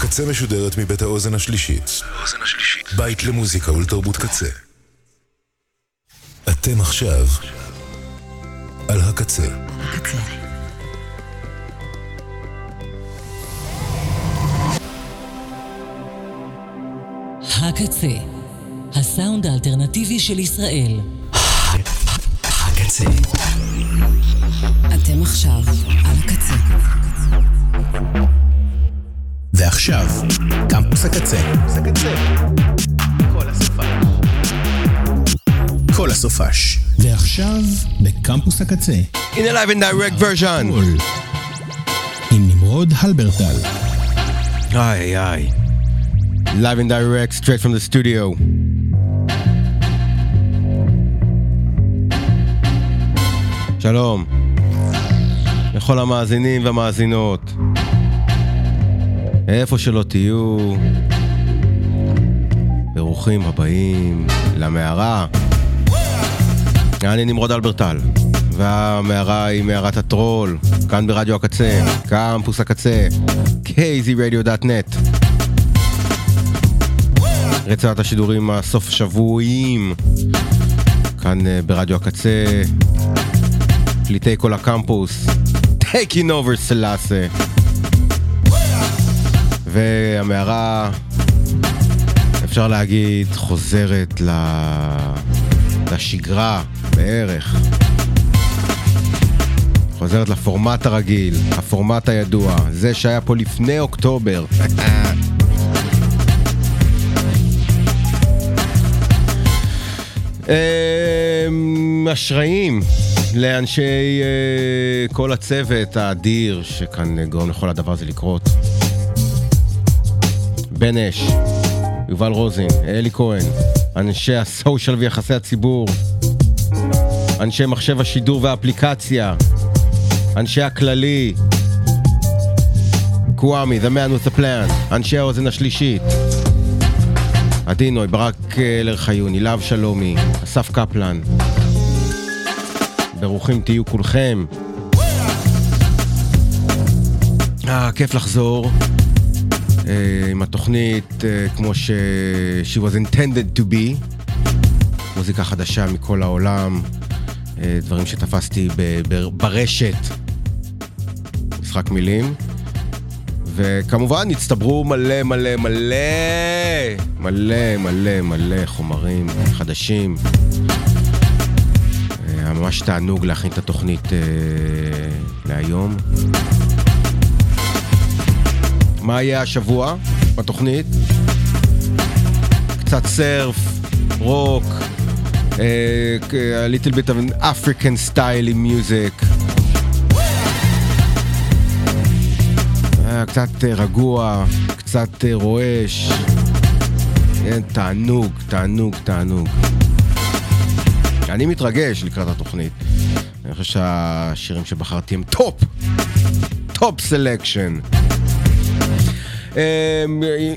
הקצה משודרת מבית האוזן השלישית. בית למוזיקה ולתרבות קצה. אתם עכשיו על הקצה. הקצה, הסאונד האלטרנטיבי של ישראל. הקצה. אתם עכשיו על הקצה. ועכשיו, קמפוס הקצה. כל הסופש. ועכשיו, בקמפוס הקצה. In a live and direct version. כל. עם נמרוד הלברטל. איי איי. Live and direct, straight from the studio. שלום. לכל המאזינים והמאזינות. איפה שלא תהיו, ברוכים הבאים למערה. אני נמרוד אלברטל, והמערה היא מערת הטרול, כאן ברדיו הקצה, קמפוס הקצה, kzradio.net. רצועת השידורים הסוף שבועיים, כאן אה, ברדיו הקצה, פליטי כל הקמפוס, taking over סלאסה. והמערה, אפשר להגיד, חוזרת ל... לשגרה בערך. חוזרת לפורמט הרגיל, הפורמט הידוע, זה שהיה פה לפני אוקטובר. אמ, אשריים לאנשי אה, כל הצוות האדיר שכאן גורם לכל הדבר הזה לקרות. בן אש, יובל רוזין, אלי כהן, אנשי הסושיאל ויחסי הציבור, אנשי מחשב השידור והאפליקציה, אנשי הכללי, קוואמי, The Man with the Plan, אנשי האוזן השלישית, עדי נוי, ברק אה, אלר-חיוני, להב שלומי, אסף קפלן. ברוכים תהיו כולכם. אה, כיף לחזור. אה, עם התוכנית אה, כמו ש... she was intended to be, מוזיקה חדשה מכל העולם, אה, דברים שתפסתי. ברשת, משחק מילים, וכמובן הצטברו מלא מלא מלא מלא מלא מלא חומרים חדשים. היה ממש תענוג להכין את התוכנית להיום. מה יהיה השבוע בתוכנית? קצת סרף, רוק, a little bit of an African style in music. קצת רגוע, קצת רועש. כן, תענוג, תענוג, תענוג. אני מתרגש לקראת התוכנית. אני חושב שהשירים שבחרתי הם טופ! top selection.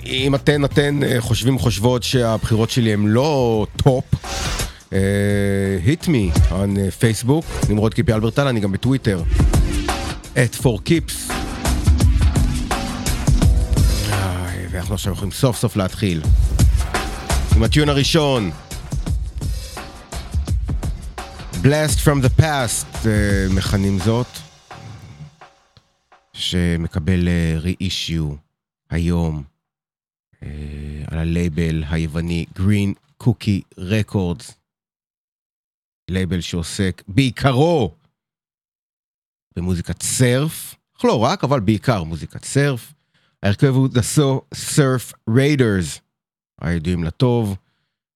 אם אתן, אתן חושבים, חושבות שהבחירות שלי הן לא טופ, hit me on פייסבוק, נמרוד קיפי הלברטל, אני גם בטוויטר, at for keeps. ואנחנו עכשיו יכולים סוף סוף להתחיל. עם הטיון הראשון, Blast from the past, מכנים זאת, שמקבל re-issue. היום אה, על הלייבל היווני Green Cookie Records, לייבל שעוסק בעיקרו במוזיקת סרף, אך לא רק, אבל בעיקר מוזיקת סרף. ההרכב הוא The Surf Raiders, הידועים לטוב,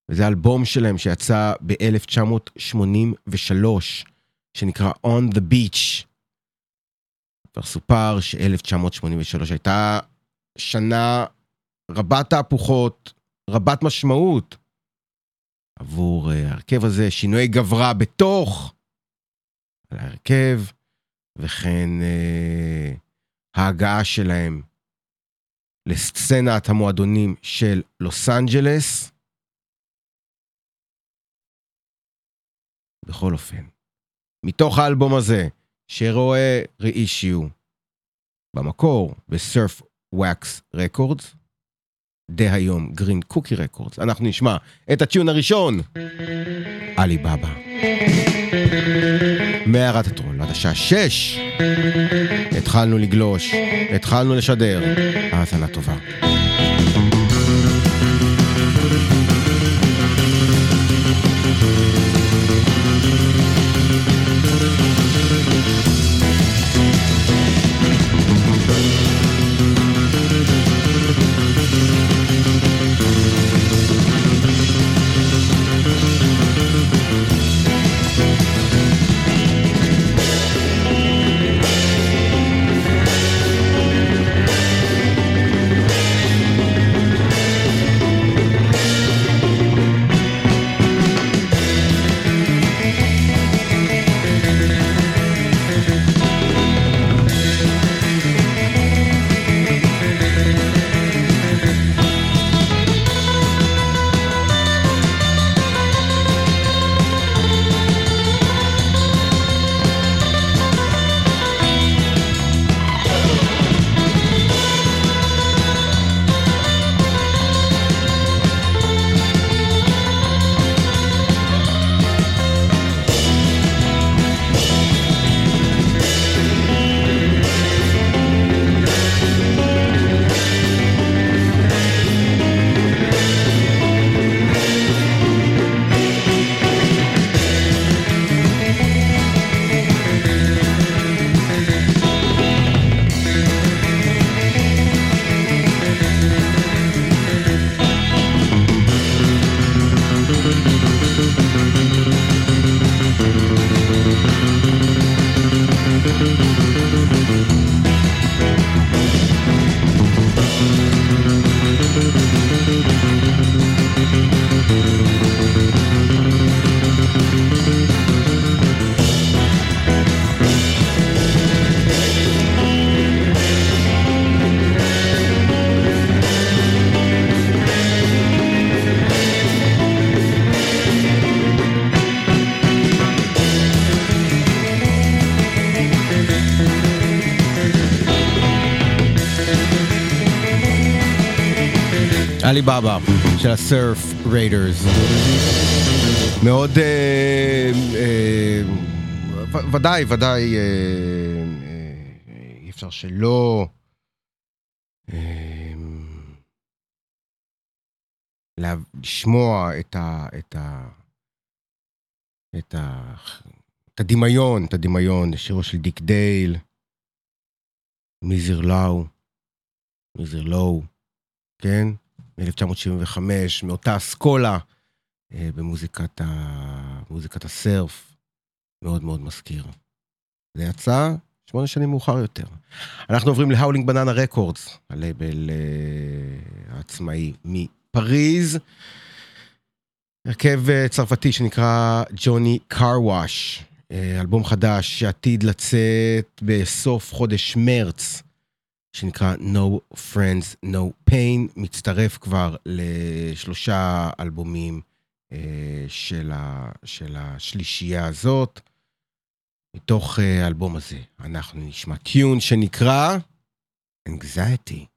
וזה אלבום שלהם שיצא ב-1983, שנקרא On the Beach. כבר סופר ש-1983 הייתה שנה רבת תהפוכות, רבת משמעות עבור ההרכב הזה, שינויי גברה בתוך ההרכב, וכן אה, ההגעה שלהם לסצנת המועדונים של לוס אנג'לס. בכל אופן, מתוך האלבום הזה, שרואה ראישיו במקור, בסרף Wax Records, דהיום גרין קוקי רקורדס. אנחנו נשמע את הטיון הראשון, עלי בבא. מערת הטרול עד השעה שש, התחלנו לגלוש, התחלנו לשדר, האזנה טובה. עלי בבא של ה Surf Raiders. מאוד, אה, אה, ודאי, ודאי, אה, אי אפשר שלא לשמוע את ה... את ה... את ה... את הדמיון, את הדמיון, שירו של דיק דייל, מיזר לאו, מיזר לואו, כן? מ-1975, מאותה אסכולה אה, במוזיקת ה... הסרף, מאוד מאוד מזכיר. זה יצא שמונה שנים מאוחר יותר. אנחנו עוברים להאולינג בננה רקורדס, הלייבל אה, העצמאי מפריז. הרכב אה, צרפתי שנקרא ג'וני קרווש, אה, אלבום חדש שעתיד לצאת בסוף חודש מרץ. שנקרא No Friends No Pain, מצטרף כבר לשלושה אלבומים אה, של, ה, של השלישייה הזאת. מתוך אה, האלבום הזה אנחנו נשמע טיון שנקרא Anxiety.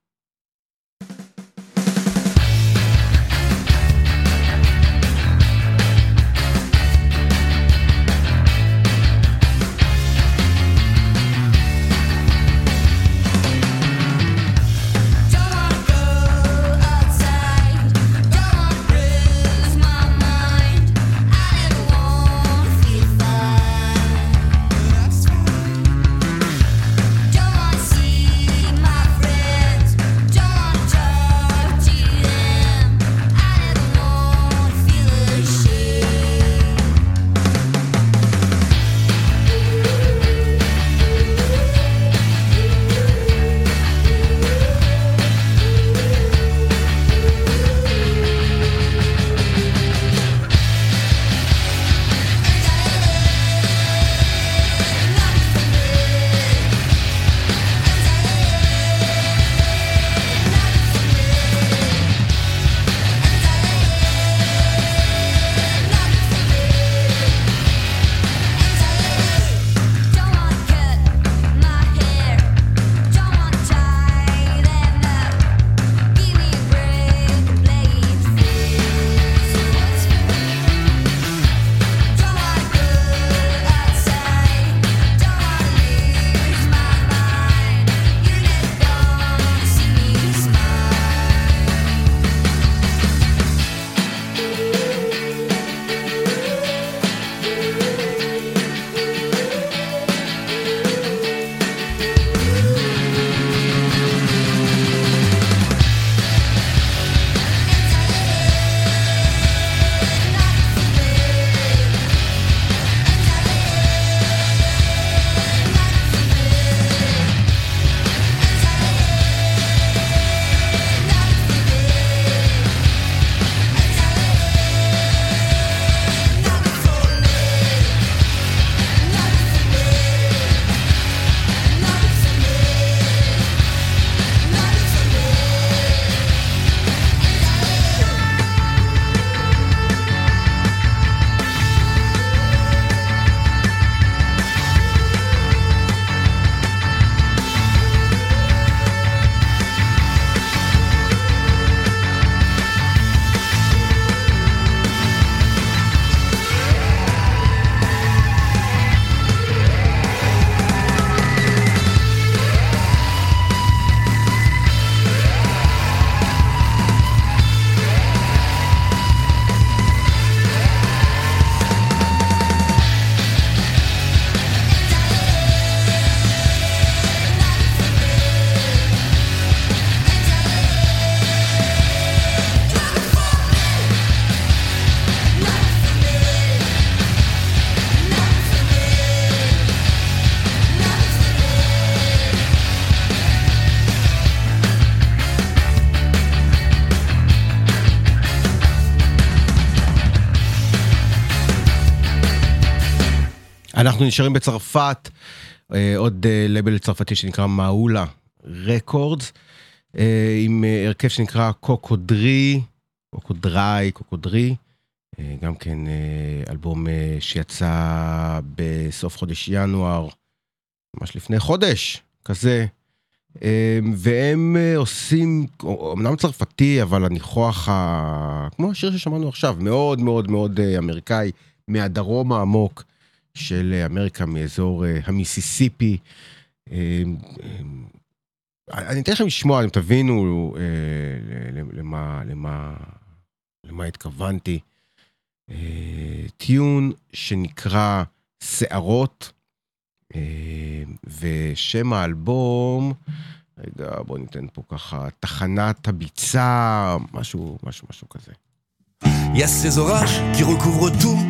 אנחנו נשארים בצרפת, אה, עוד אה, לבל צרפתי שנקרא מאולה רקורדס, אה, עם אה, הרכב שנקרא קוקודרי, קוקודרי, קוקודרי, אה, גם כן אה, אלבום אה, שיצא בסוף חודש ינואר, ממש לפני חודש, כזה. אה, והם אה, עושים, אמנם צרפתי, אבל הניחוח. כמו השיר ששמענו עכשיו, מאוד מאוד מאוד אה, אמריקאי, מהדרום העמוק של אמריקה, מאזור אה, המיסיסיפי. אה, אה, אני אתן לכם לשמוע, אם תבינו למה, למה, למה התכוונתי. טיון שנקרא שערות, ושם האלבום, רגע, בואו ניתן פה ככה, תחנת הביצה, משהו, משהו, משהו כזה. Y a ces orages qui recouvrent tout.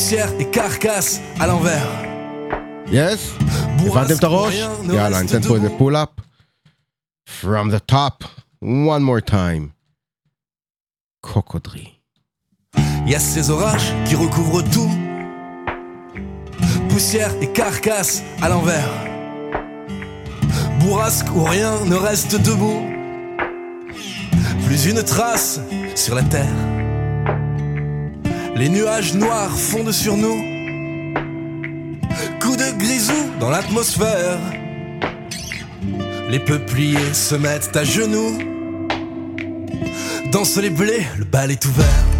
poussière et carcasse à l'envers. Yes. Bourrasque. I dip the rush, y'all on 10 the pull up. From the top, one more time. Cocodrie. Y a ces orages qui recouvrent tout. Poussière et carcasse à l'envers. Bourrasque où rien ne reste debout. Plus une trace sur la terre. Les nuages noirs fondent sur nous. Coup de grisou dans l'atmosphère. Les peupliers se mettent à genoux. Danse les blés, le bal est ouvert.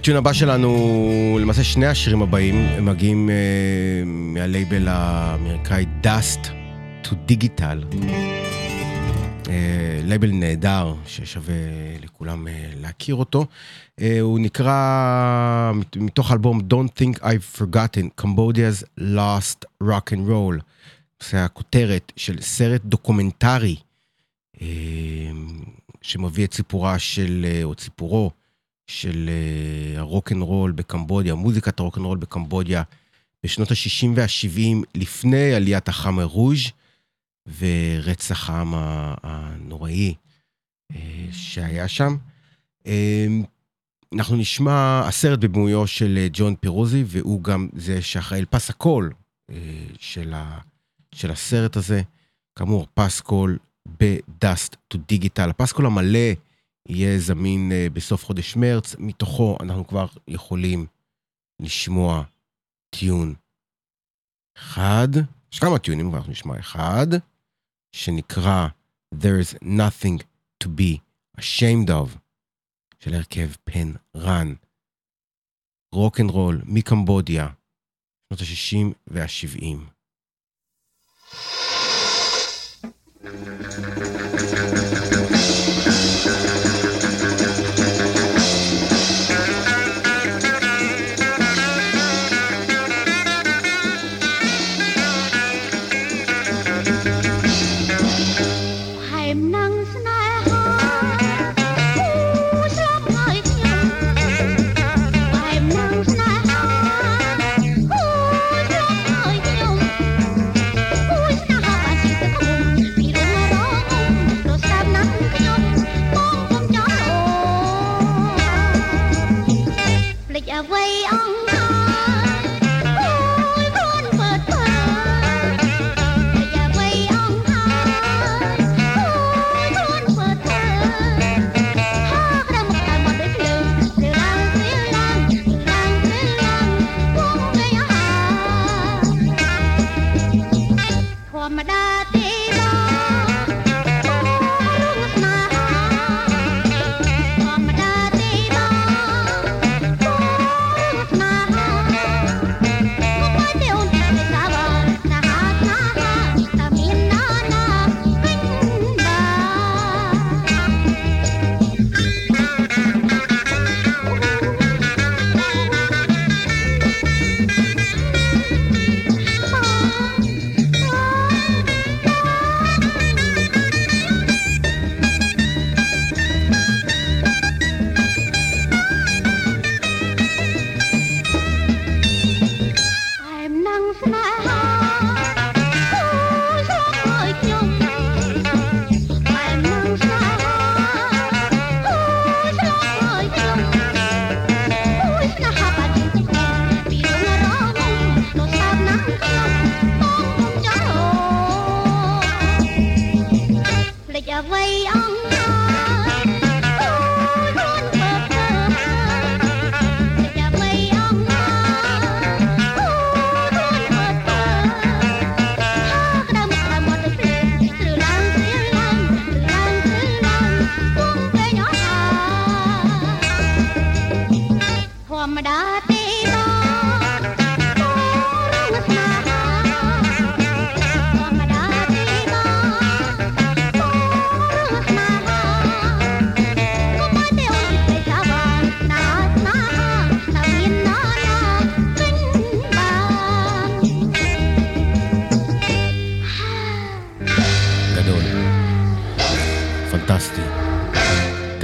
ה tune הבא שלנו, למעשה שני השירים הבאים, הם מגיעים אה, מהלייבל האמריקאי Dust to Digital. אה, לייבל נהדר, ששווה לכולם uh, להכיר אותו. אה, הוא נקרא, מת- מתוך האלבום Don't Think I've Forgotten, Cambodia's Last Rock and Roll. זה הכותרת של סרט דוקומנטרי אה, שמביא את סיפורה של, אה, או סיפורו של אה, הרוקנרול בקמבודיה, מוזיקת הרוקנרול בקמבודיה בשנות ה-60 וה-70 לפני עליית החאמר רוז'. ורצח העם הנוראי אה, שהיה שם. אה, אנחנו נשמע הסרט בבימויו של אה, ג'ון פירוזי, והוא גם זה שאחראי לפס הקול של, ה, של הסרט הזה. כאמור, פס קול ב-Dust to Digital. הפס קול המלא יהיה זמין אה, בסוף חודש מרץ, מתוכו אנחנו כבר יכולים לשמוע tune אחד, יש כמה tune ים, אבל אנחנו נשמע אחד, שנקרא There's Nothing to be ashamed of, של הרכב פן רן. רוק אנד רול מקמבודיה, שנות ה-60 וה-70.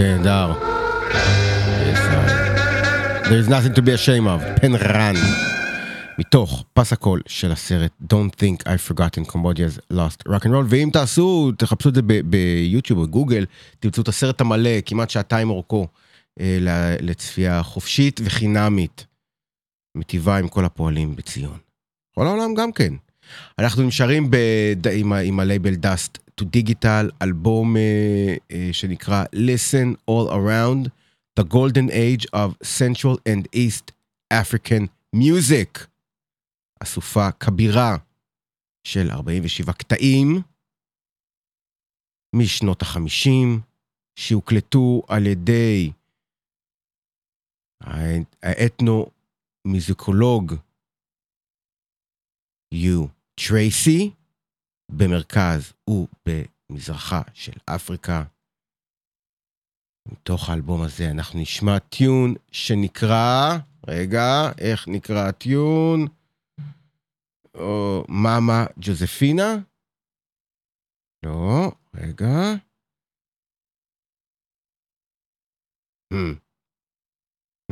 נהדר. Yes, I- There's nothing to be ashamed of, פן רן. מתוך פס הקול של הסרט Don't think I've forgotten Cambodia's Lost Rock and Roll ואם תעשו, תחפשו את זה ביוטיוב או גוגל, תמצאו את הסרט המלא, כמעט שעתיים אורכו, אה, לצפייה חופשית וחינמית, מטיבה עם כל הפועלים בציון. כל העולם גם כן. אנחנו נשארים ב- עם, ה- עם הלייבל Dust to Digital, אלבום אה, אה, שנקרא Listen All Around, The Golden Age of Central and East African Music. אסופה כבירה של 47 קטעים משנות החמישים, שהוקלטו על ידי הא- האתנו-מוזיקולוג יו טרייסי, במרכז ובמזרחה של אפריקה. מתוך האלבום הזה אנחנו נשמע טיון שנקרא, רגע, איך נקרא הטיון? או מאמה ג'וזפינה? לא, רגע. Hmm.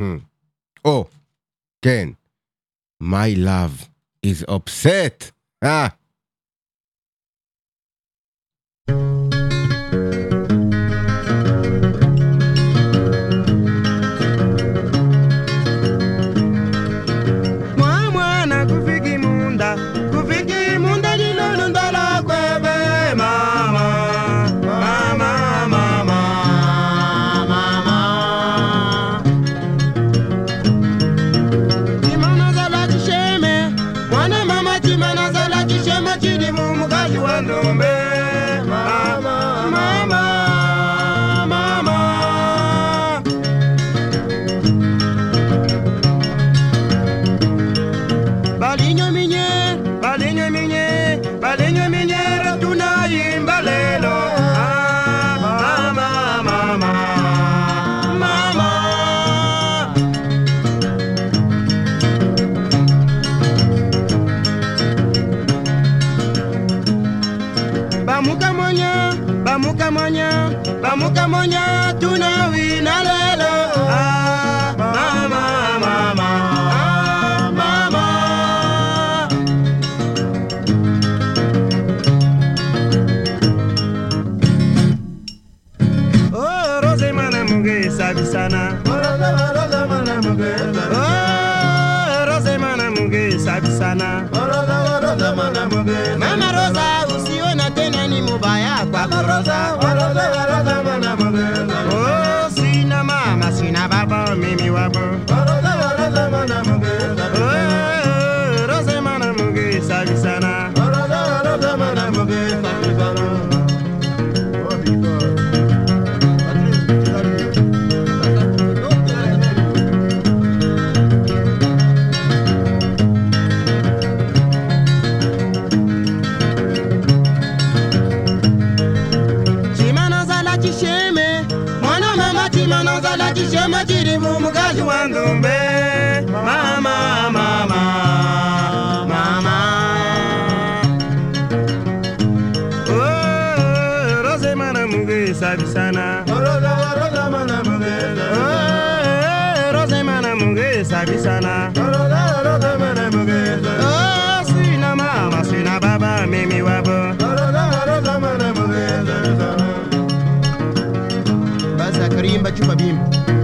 Hmm. או, כן. My love is upset. אה. Rosa. Mama Rosa usiona tena ni mubaya kwako Rosa, Rosa, Rosa, Rosa, Rosa. chumba chumba bim.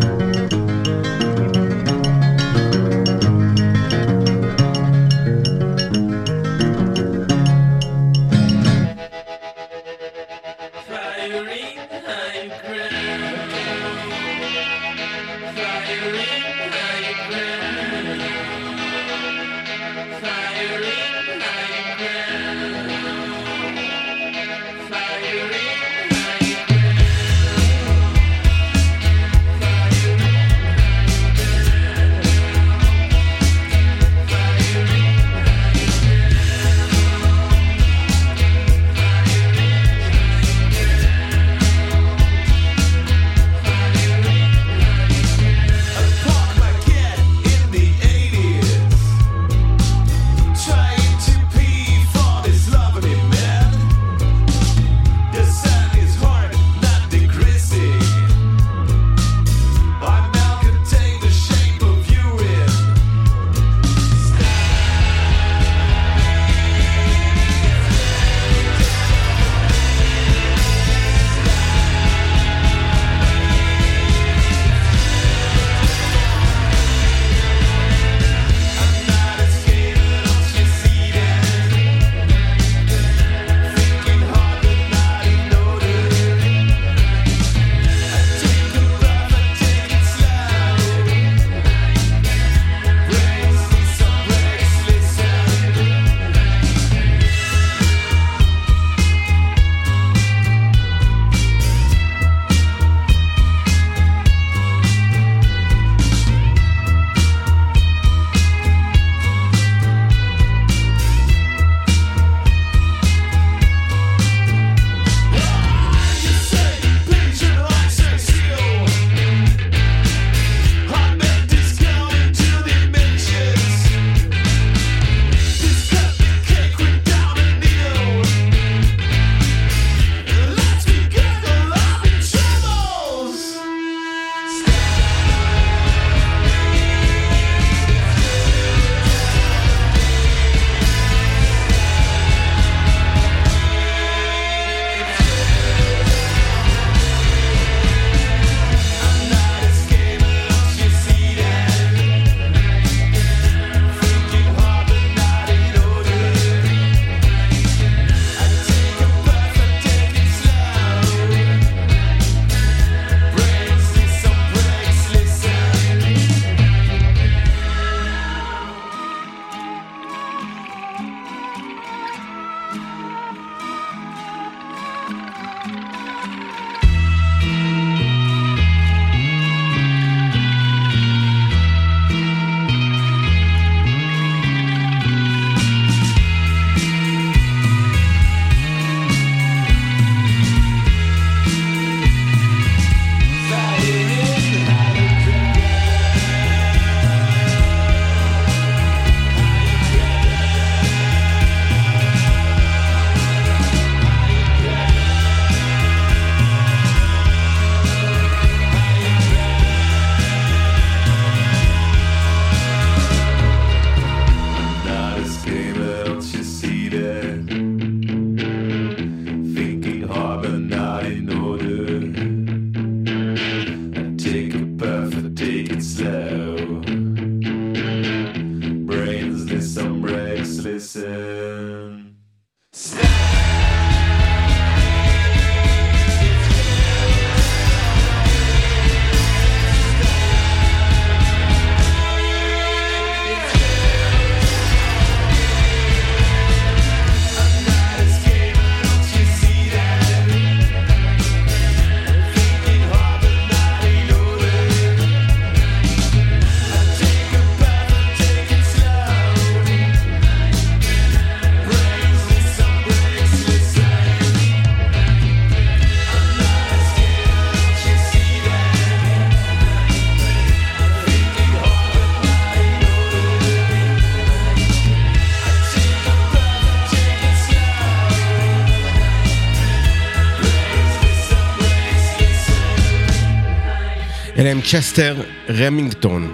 אלה הם צ'סטר רמינגטון,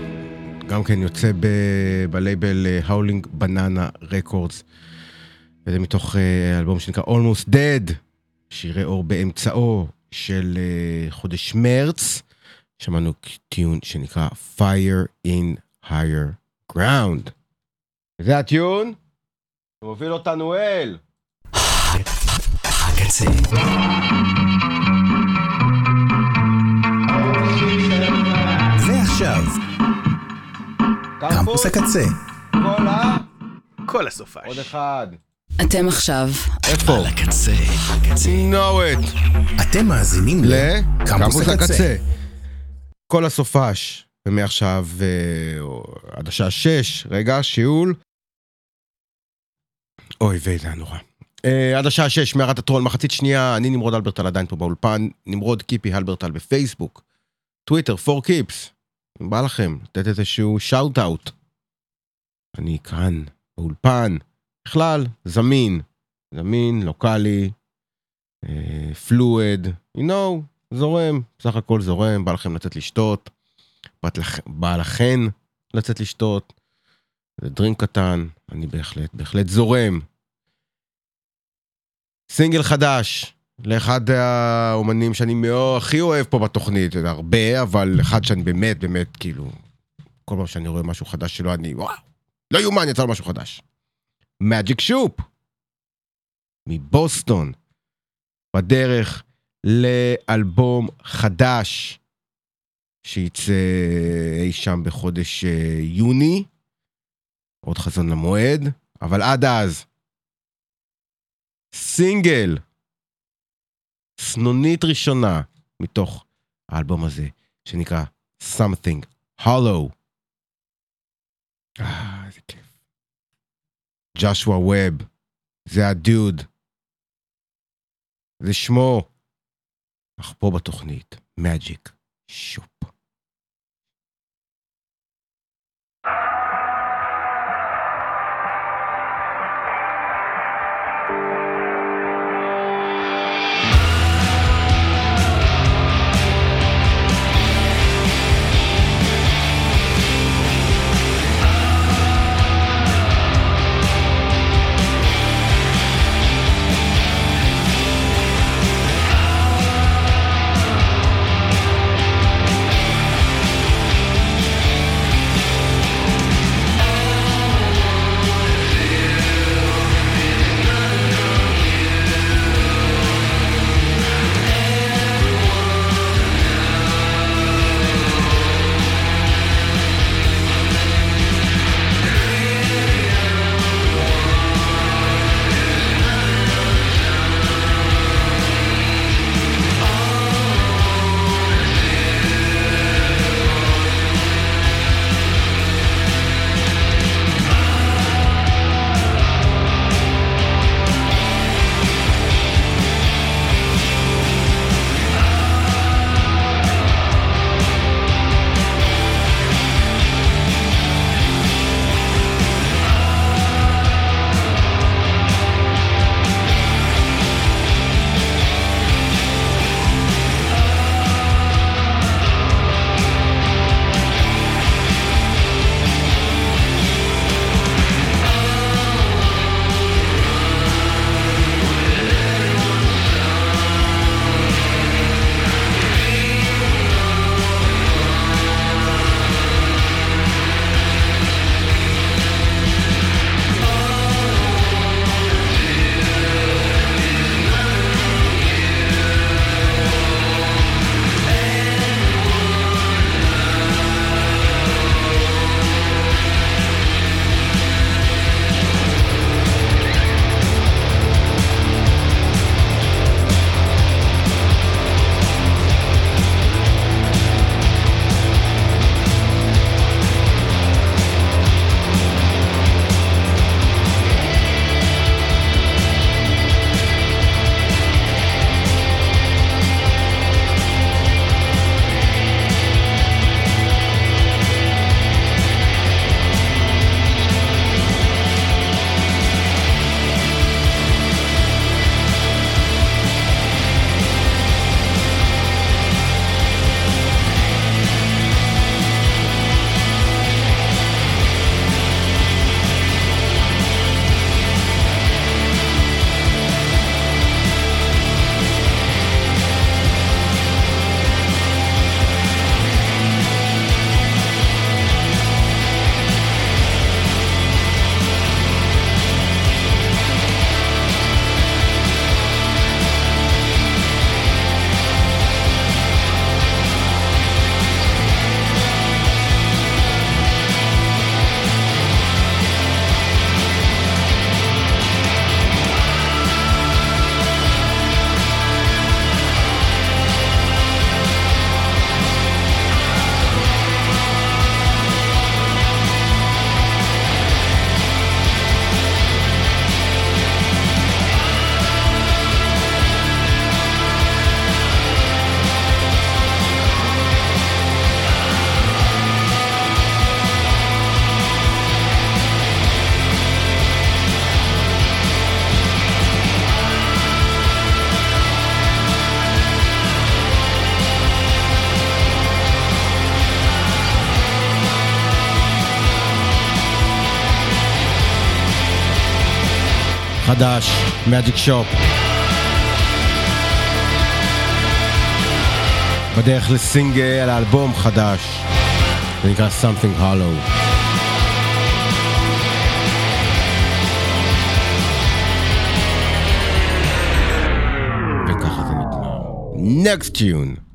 גם כן יוצא ב- בלייבל Howlin' Banana Records. וזה מתוך אה, אלבום שנקרא Almost Dead, שירי אור באמצעו של אה, חודש מרץ. שמענו tune שנקרא Fire in Higher Ground. זה הטיון שמוביל אותנו אל. הקצה. קמפוס הקצה. כל ה... כל הסופש. עוד אחד. אתם עכשיו איפה? על הקצה. הקצה. know it. אתם מאזינים לקמפוס הקצה. כל הסופש, ומעכשיו אה, עד השעה שש, רגע, שיעול. אוי ויי, זה היה נורא. אה, עד השעה שש, מערת הטרול, מחצית שנייה, אני נמרוד אלברטל עדיין פה באולפן, נמרוד קיפי אלברטל בפייסבוק, טוויטר, For Keeps. בא לכם, לתת איזשהו shout out. אני כאן, באולפן, בכלל, זמין, זמין, לוקאלי, פלואד, you know, זורם, בסך הכל זורם, בא לכם לצאת לשתות, בא לכ- בא לכן לצאת לשתות, זה דרינק קטן, אני בהחלט, בהחלט זורם. סינגל חדש לאחד האומנים שאני מאוד, הכי אוהב פה בתוכנית, הרבה, אבל אחד שאני באמת, באמת, כאילו, כל פעם שאני רואה משהו חדש שלו, אני, וואו, לא יאומן, יצא לו משהו חדש. מג'יק שופ, מבוסטון, בדרך לאלבום חדש שייצא אי שם בחודש אה, יוני, עוד חזון למועד, אבל עד אז, סינגל, סנונית ראשונה מתוך האלבום הזה, שנקרא Something Hollow. ג'שua ווב, זה הדוד. זה שמו. אך פה בתוכנית, Magic שופ. החדש, Magic Shop. בדרך לסינגל, אלבום חדש, זה נקרא Something Hollow. וככה זה נגמר. Next tune.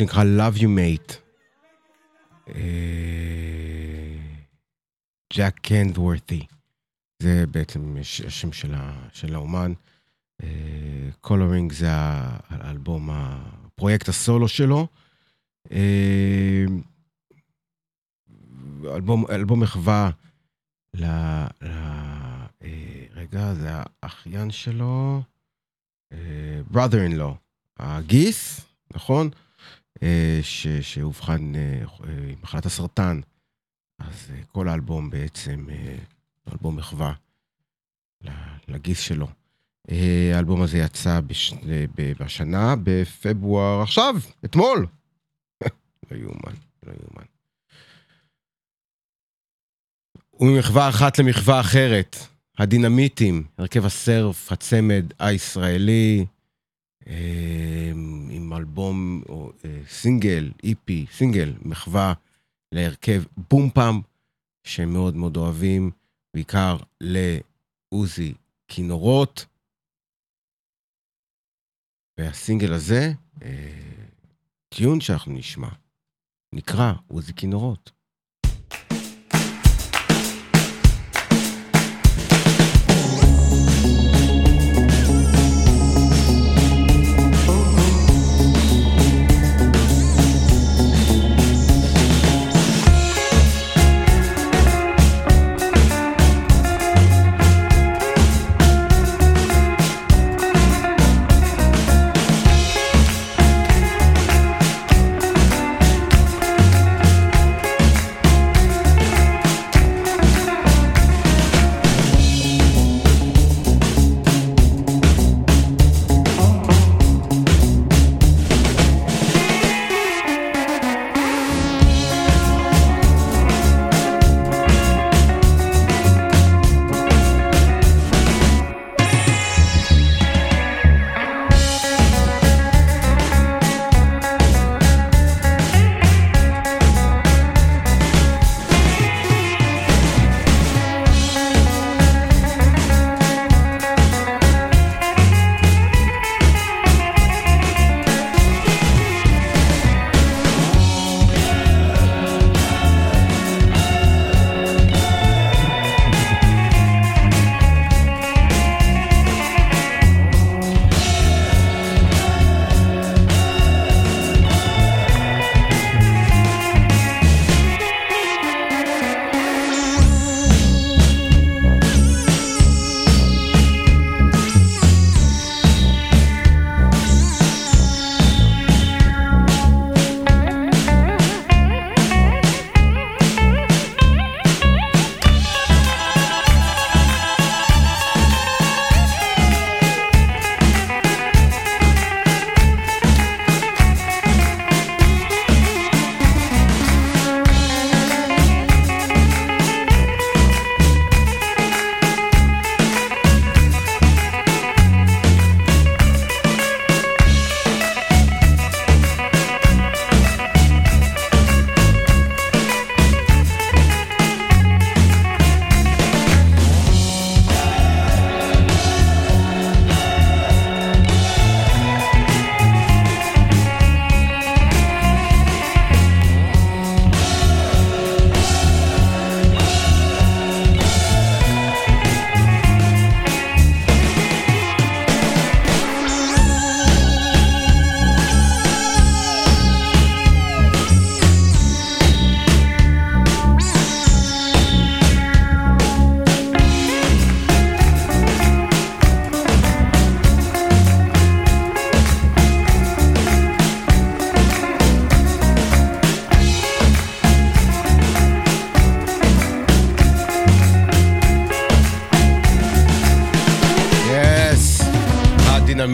שנקרא Love You Mate. אה, ג'ק קנוורתי, זה בעצם השם של, ה, של האומן. אה, קולורינג uh, זה האלבום, הפרויקט הסולו שלו. אה, אלבום, אלבום מחווה ל... ל אה, רגע, זה האחיין שלו, Uh, brother in law, הגיס, נכון? אה, ש, שאובחן אה, אה, עם מחלת הסרטן. אז כל האלבום בעצם, אלבום מחווה לגיס שלו. האלבום הזה יצא בש... ב, בשנה, בפברואר, עכשיו, אתמול. לא יאומן, לא יאומן. וממחווה אחת למחווה אחרת, הדינמיטים, הרכב הסרף, הצמד הישראלי, אלבום, או אה, סינגל, איפי, סינגל, מחווה להרכב בום פעם, שהם מאוד מאוד אוהבים, בעיקר לעוזי כינורות. והסינגל הזה, אה, טיון שאנחנו נשמע, נקרא עוזי כינורות.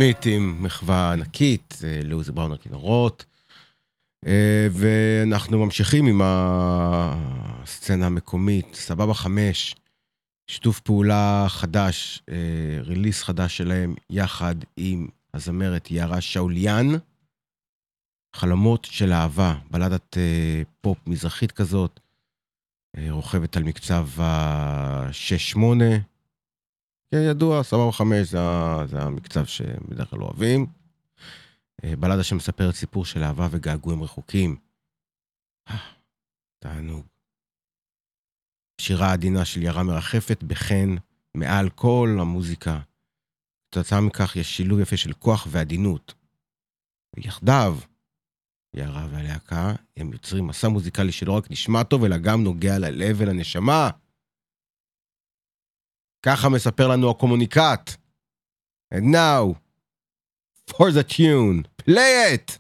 דינמיט עם מחווה ענקית, אה, לעוזי בראון הכינורות. אה, ואנחנו ממשיכים עם הסצנה המקומית, סבבה חמש, שיתוף פעולה חדש, אה, ריליס חדש שלהם, יחד עם הזמרת יערה שאוליאן. חלומות של אהבה, בלדת אה, פופ מזרחית כזאת, אה, רוכבת על מקצב ה-6-8. כן, ידוע, סבבה חמש זה, זה המקצב שבדרך כלל אוהבים. אה, בלדה שמספרת סיפור של אהבה וגעגועים רחוקים. אה, תענוג. שירה עדינה של יערה מרחפת בחן מעל כל המוזיקה. כתוצאה מכך יש שילוב יפה של כוח ועדינות. ויחדיו, יערה והלהקה, הם יוצרים מסע מוזיקלי שלא רק נשמע טוב, אלא גם נוגע ללב ולנשמה. ככה מספר לנו הקומוניקט. And now, for the tune, play it!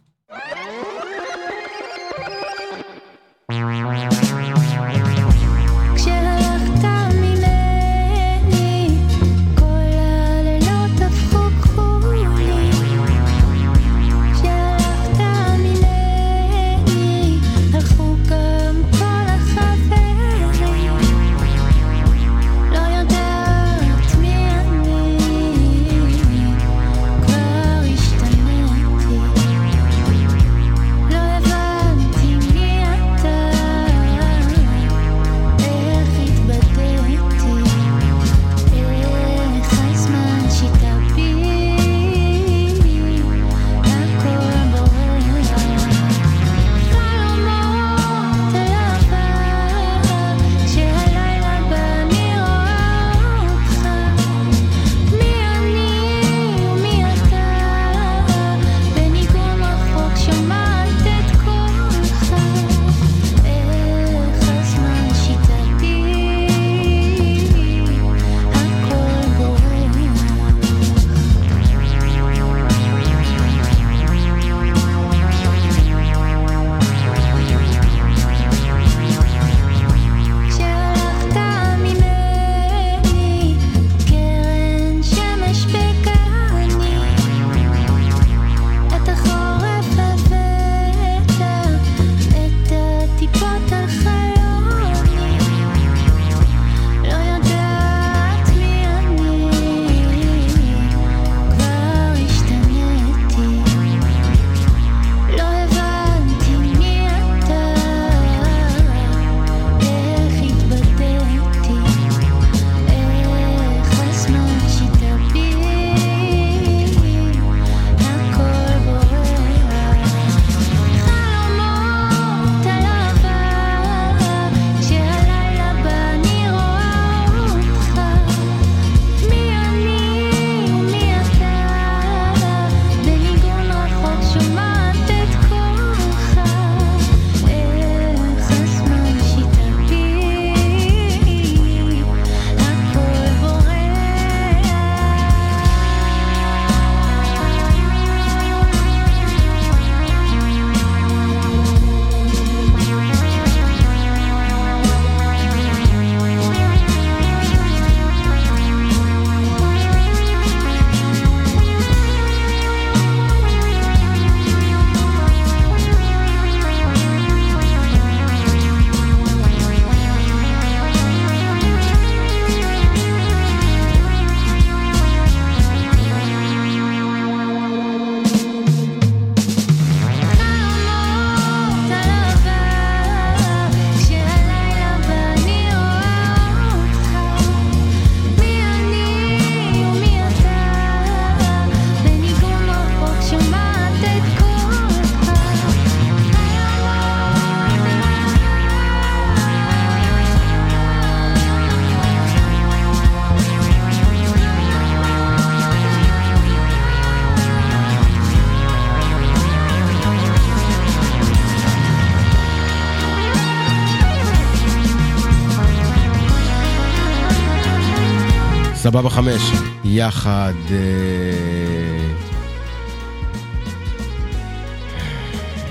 סבבה חמש, יחד... אה,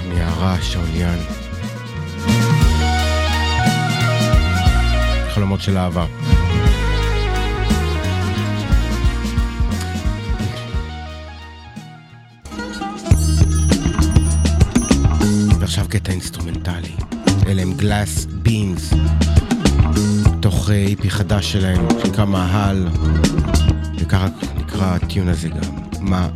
מיערה שאוליאן. חלומות של אהבה. ועכשיו קטע אינסטרומנטלי. אלה הם גלאס. מתוך אה, איפי חדש שלהם, שנקרא מאהל, וככה נקרא הטיון הזה גם, מאהל.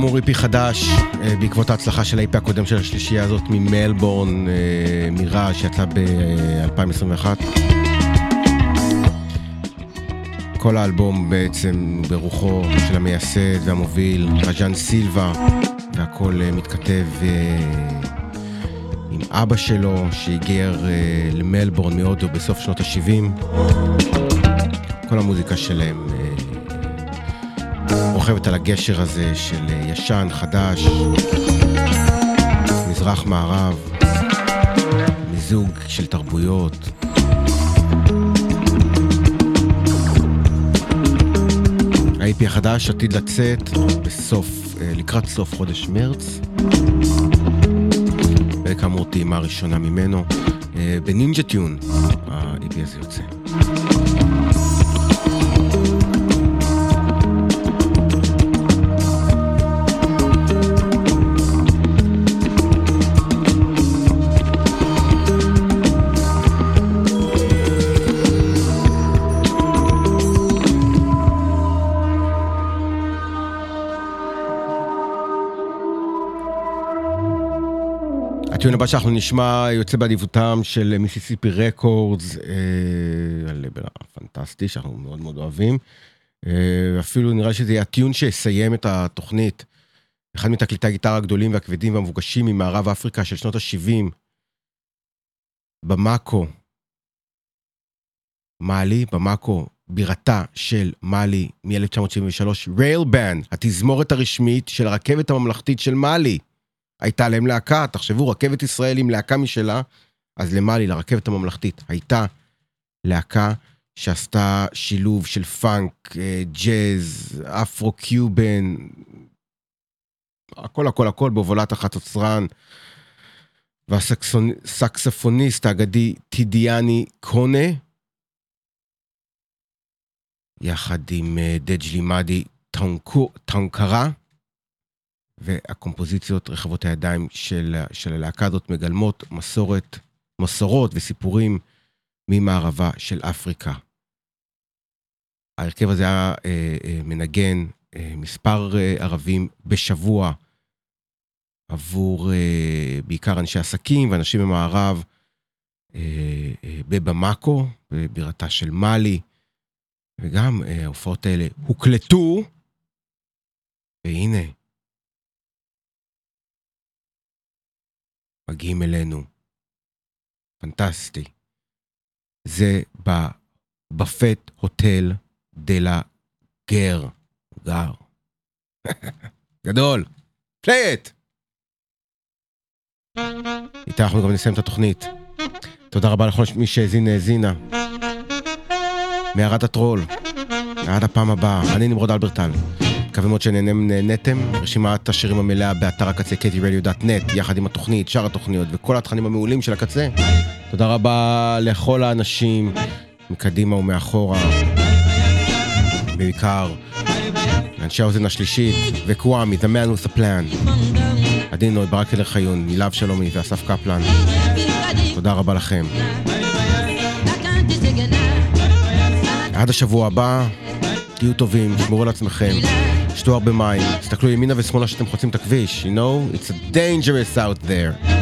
כאמור איפי חדש, אה, בעקבות ההצלחה של האיפי הקודם של השלישייה הזאת ממלבורן, אה, מיראז' שיצא ב-2021. כל האלבום בעצם ברוחו של המייסד והמוביל, רג'אן סילבה, והכל אה, מתכתב עם אבא שלו שהיגר למלבורן מהודו בסוף שנות ה-70. כל המוזיקה שלהם רוכבת על הגשר הזה של אה, ישן, חדש, מזרח, מערב, מיזוג של תרבויות. ה-IP החדש עתיד לצאת בסוף, אה, לקראת סוף חודש מרץ. וכאמור טעימה ראשונה ממנו. אה, בנינג'ה טיון ה-IP הזה יוצא. הטיעון הבא שאנחנו נשמע יוצא באדיבותם של מיסיסיפי רקורדס, אה, הלבל הפנטסטי שאנחנו מאוד מאוד אוהבים. אה, אפילו נראה שזה יהיה הטיעון שיסיים את התוכנית. אחד מתקליטי הגיטרה הגדולים והכבדים והמבוקשים ממערב אפריקה של שנות ה-70, במאקו, מאלי, במאקו, בירתה של מאלי מ-1973, ריילבן, התזמורת הרשמית של הרכבת הממלכתית של מאלי. הייתה להם להקה, תחשבו, רכבת ישראל עם להקה משלה, אז למאלי, לרכבת הממלכתית, הייתה להקה שעשתה שילוב של פאנק, אה, ג'אז, אפרו-קיובן, הכל הכל הכל בהובלת החצוצרן והסקספוניסט האגדי טידיאני קונה, יחד עם אה, דג'לי מאדי טונקרה. והקומפוזיציות רחבות הידיים של, של הלהקה הזאת מגלמות מסורת, מסורות וסיפורים ממערבה של אפריקה. ההרכב הזה היה אה, אה, מנגן אה, מספר אה, ערבים בשבוע עבור אה, בעיקר אנשי עסקים ואנשים ממערב אה, אה, בבמאקו, בבירתה של מאלי, וגם אה, ההופעות האלה הוקלטו, והנה, מגיעים אלינו. פנטסטי. זה בבפט הוטל דה גר. גר. גדול. פליי את! איתה אנחנו גם נסיים את התוכנית. תודה רבה לכל מי שהאזין האזינה. מערת הטרול. עד הפעם הבאה. אני נמרוד אלברטל. מקווה מאוד שנהנתם. רשימת השירים המלאה באתר הקצה ktradio.net יחד עם התוכנית, שאר התוכניות וכל התכנים המעולים של הקצה. תודה רבה לכל האנשים מקדימה ומאחורה. בעיקר לאנשי האוזן השלישית וקוואמי, The Man with a Plan. עדין נוי, ברק אלר חיון, מילאב שלומי ואסף קפלן. תודה רבה לכם. עד השבוע הבא, תהיו טובים, שמרו על עצמכם, שתו הרבה מים, תסתכלו ימינה ושמאלה שאתם חוצים את הכביש, you know, it's dangerous out there.